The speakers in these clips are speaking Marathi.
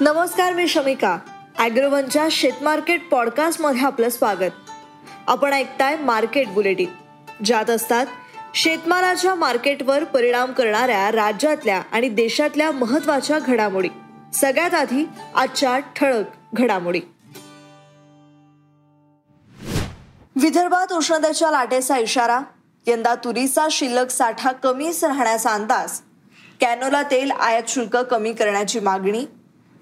नमस्कार मी शमिका. ॲग्रोवनच्या शेतमार्केट पॉडकास्टमध्ये आपलं स्वागत. आपण ऐकताय मार्केट बुलेटिन. ज्यात असतात शेतमालाच्या मार्केटवर परिणाम करणाऱ्या राज्यातल्या आणि देशातल्या महत्त्वाच्या घडामोडी. सगळ्यात आधी आजच्या ठळक घडामोडी. विदर्भात उष्णतेच्या लाटेचा इशारा. यंदा तुरीचा शिल्लक साठा कमीच राहण्याचा अंदाज. कॅनोला तेल आयात शुल्क कमी करण्याची मागणी.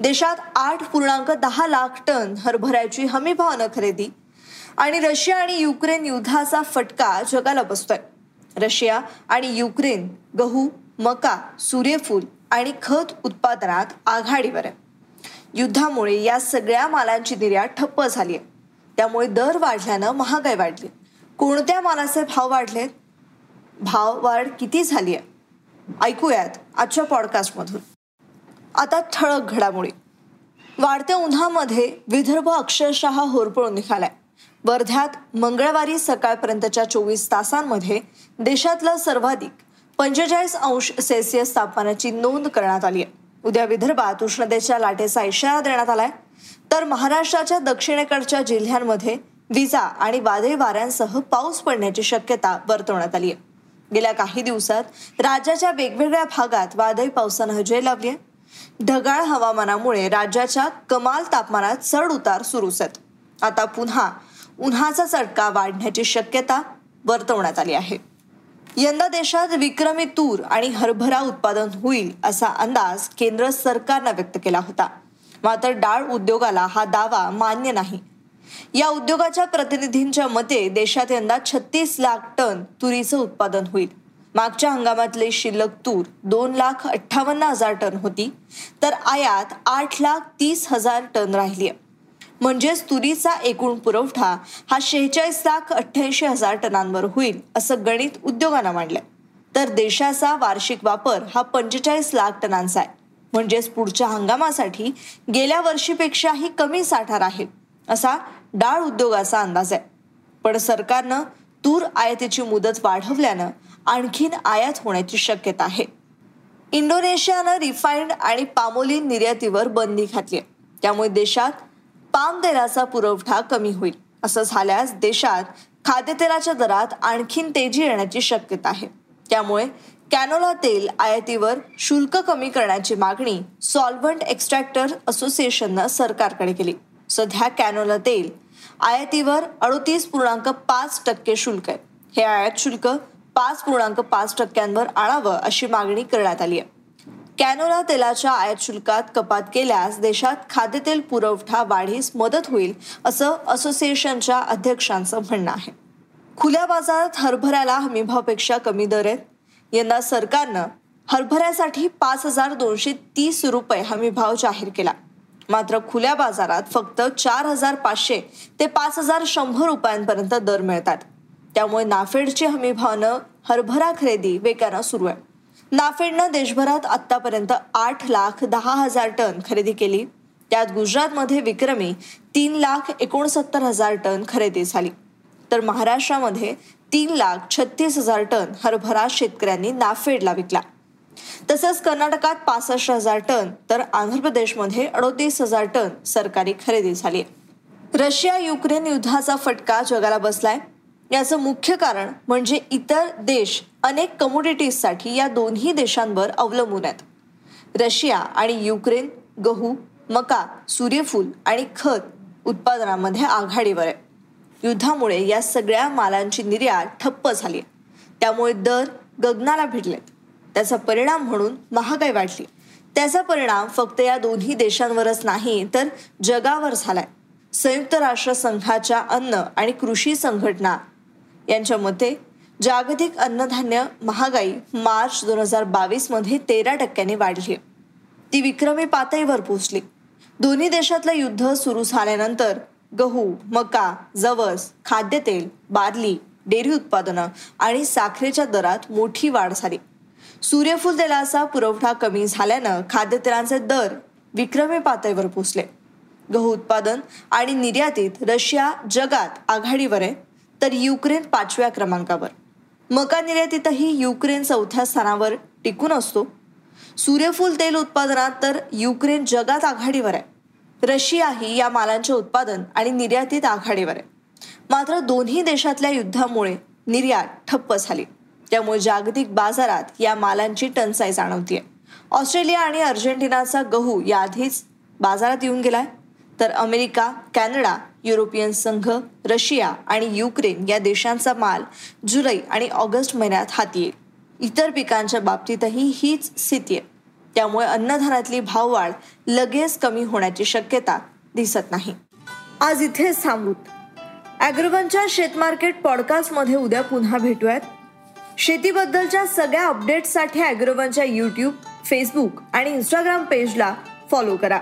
देशात आठ पूर्णांक दहा लाख टन हरभऱ्याची हमीभावानं खरेदी आणि रशिया आणि युक्रेन युद्धाचा फटका जगाला बसतोय. रशिया आणि युक्रेन गहू मका सूर्यफूल आणि खत उत्पादनात आघाडीवर आहे. युद्धामुळे या सगळ्या मालांची निर्यात ठप्प झाली आहे त्यामुळे दर वाढल्यानं महागाई वाढली. कोणत्या मालाचे भाव वाढलेत? भाव वाढ किती झाली आहे ऐकूयात आजच्या पॉडकास्टमधून आता ठळक घडामोडी. वाढत्या उन्हामध्ये विदर्भ अक्षरशः होरपळून निघालाय. वर्ध्यात मंगळवारी सकाळपर्यंतच्या चोवीस तासांमध्ये देशातलं सर्वाधिक पंचेचाळीस अंश सेल्सिअस तापमानाची नोंद करण्यात आली आहे उद्या विदर्भात उष्णतेच्या लाटेचा इशारा देण्यात आलाय. तर महाराष्ट्राच्या दक्षिणेकडच्या जिल्ह्यांमध्ये विजा आणि वादळी वाऱ्यांसह पाऊस पडण्याची शक्यता वर्तवण्यात आली आहे गेल्या काही दिवसात राज्याच्या वेगवेगळ्या भागात वादळी पावसानं हजेरी लावली आहे ढगाळ हवामानामुळे राज्याच्या कमाल तापमानात चढ उतार सुरूच आहेत. आता पुन्हा उन्हाचा चटका वाढण्याची शक्यता वर्तवण्यात आली आहे. यंदा देशात विक्रमी तूर आणि हरभरा उत्पादन होईल असा अंदाज केंद्र सरकारनं व्यक्त केला होता. मात्र डाळ उद्योगाला हा दावा मान्य नाही. या उद्योगाच्या प्रतिनिधींच्या मते देशात यंदा छत्तीस लाख टन तुरीचं उत्पादन होईल. मागच्या हंगामातले शिल्लक तूर दोन लाख अठ्ठावन्न हजार टन होती तर आयात आठ लाख तीस हजार टन राहिली म्हणजेच तुरीचा एकूण पुरवठा हा शेहेचाळीस लाख अठ्ठ्याऐंशी हजार टनांवर होईल असं गणित उद्योगानं मांडलंय. तर देशाचा वार्षिक वापर हा पंचेचाळीस लाख टनांचा आहे. म्हणजेच पुढच्या हंगामासाठी गेल्या वर्षीपेक्षाही कमी साठा राहील असा डाळ उद्योगाचा अंदाज आहे. पण सरकारनं तूर आयातीची मुदत वाढवल्यानं आणखीन आयात होण्याची शक्यता आहे. इंडोनेशियानं रिफाईंड आणि पामोलीन निर्यातीवर बंदी घातली आहे. त्यामुळे देशात पाम तेलाचा पुरवठा कमी होईल. असं झाल्यास देशात खाद्यतेलाच्या दरात आणखीन तेजी येण्याची शक्यता आहे. त्यामुळे कॅनोला तेल आयातीवर शुल्क कमी करण्याची मागणी सॉल्व्हंट एक्स्ट्रॅक्टर असोसिएशननं सरकारकडे केली. सध्या कॅनोला तेल आयातीवर अडतीस पूर्णांक पाच टक्के शुल्क आहे. हे आयात शुल्क पाच पूर्णांक पाच टक्क्यांवर आणावं अशी मागणी करण्यात आली आहे. कॅनोला तेलाच्या आयात शुल्कात कपात केल्यास देशात खाद्यतेल पुरवठा वाढीस मदत होईल असं असोसिएशनच्या अध्यक्षांचं म्हणणं आहे. खुल्या बाजारात हरभऱ्याला हमीभावपेक्षा कमी दर आहेत. यंदा सरकारनं हरभऱ्यासाठी पाच हजार दोनशे तीस रुपये हमीभाव जाहीर केला. मात्र खुल्या बाजारात फक्त चार हजार पाचशे ते पाच हजार शंभर रुपयांपर्यंत दर मिळतात. त्यामुळे नाफेडची हमीभावनं हरभरा खरेदी वेगानं सुरू आहे. नाफेडनं देशभरात आतापर्यंत आठ लाख दहा हजार टन खरेदी केली. त्यात गुजरातमध्ये विक्रमी तीन लाख एकोणसत्तर हजार टन खरेदी झाली. तर महाराष्ट्रामध्ये तीन लाख छत्तीस हजार टन हरभरा शेतकऱ्यांनी नाफेडला विकला. तसंच कर्नाटकात पासष्ट हजार टन तर आंध्र प्रदेशमध्ये अडोतीस हजार टन सरकारी खरेदी झाली रशिया युक्रेन युद्धाचा फटका जगाला बसलाय. याचं मुख्य कारण म्हणजे इतर देश अनेक कमोडिटीजसाठी या दोन्ही देशांवर अवलंबून आहेत. रशिया आणि युक्रेन गहू मका सूर्यफूल आणि खत उत्पादनामध्ये आघाडीवर आहे. युद्धामुळे या सगळ्या मालांची निर्यात ठप्प झाली त्यामुळे दर गगनाला भिडलेत. त्याचा परिणाम म्हणून महागाई वाढली. त्याचा परिणाम फक्त या दोन्ही देशांवरच नाही तर जगावर झालाय. संयुक्त राष्ट्र संघाच्या अन्न आणि कृषी संघटना यांच्या मते जागतिक अन्नधान्य महागाई मार्च दोन हजार बावीसमध्ये तेरा टक्क्यांनी वाढली. ती विक्रमी पातळीवर पोहोचली. दोन्ही देशातलं युद्ध सुरू झाल्यानंतर गहू मका जवस खाद्यतेल बार्ली डेअरी उत्पादनं आणि साखरेच्या दरात मोठी वाढ झाली. सूर्यफूल तेलाचा पुरवठा कमी झाल्यानं खाद्यतेलांचे दर विक्रमी पातळीवर पोहोचले. गहू उत्पादन आणि निर्यातीत रशिया जगात आघाडीवर आहे तर युक्रेन पाचव्या क्रमांकावर. मका निर्यातीतही युक्रेन चौथ्या स्थानावर टिकून असतो. सूर्यफूल तेल उत्पादनात तर युक्रेन जगात आघाडीवर आहे. रशियाही या मालांचे उत्पादन आणि निर्यातीत आघाडीवर आहे. मात्र दोन्ही देशातल्या युद्धामुळे निर्यात ठप्प झाली. त्यामुळे जागतिक बाजारात या मालांची टंचाई जाणवतीये. ऑस्ट्रेलिया आणि अर्जेंटिनाचा गहू याआधीच बाजारात येऊन गेलाय. तर अमेरिका कॅनडा युरोपियन संघ रशिया आणि युक्रेन या देशांचा माल जुलै आणि ऑगस्ट महिन्यात हाती येईल. इतर पिकांच्या बाबतीतही हीच स्थिती आहे त्यामुळे अन्नधान्यातली भाववाढ लगेच कमी होण्याची शक्यता दिसत नाही. आज इथेच थांबूत. अॅग्रोवनच्या शेतमार्केट पॉडकास्टमध्ये उद्या पुन्हा भेटूयात. शेतीबद्दलच्या सगळ्या अपडेट्ससाठी ॲग्रोवनच्या यूट्यूब फेसबुक आणि इंस्टाग्राम पेजला फॉलो करा.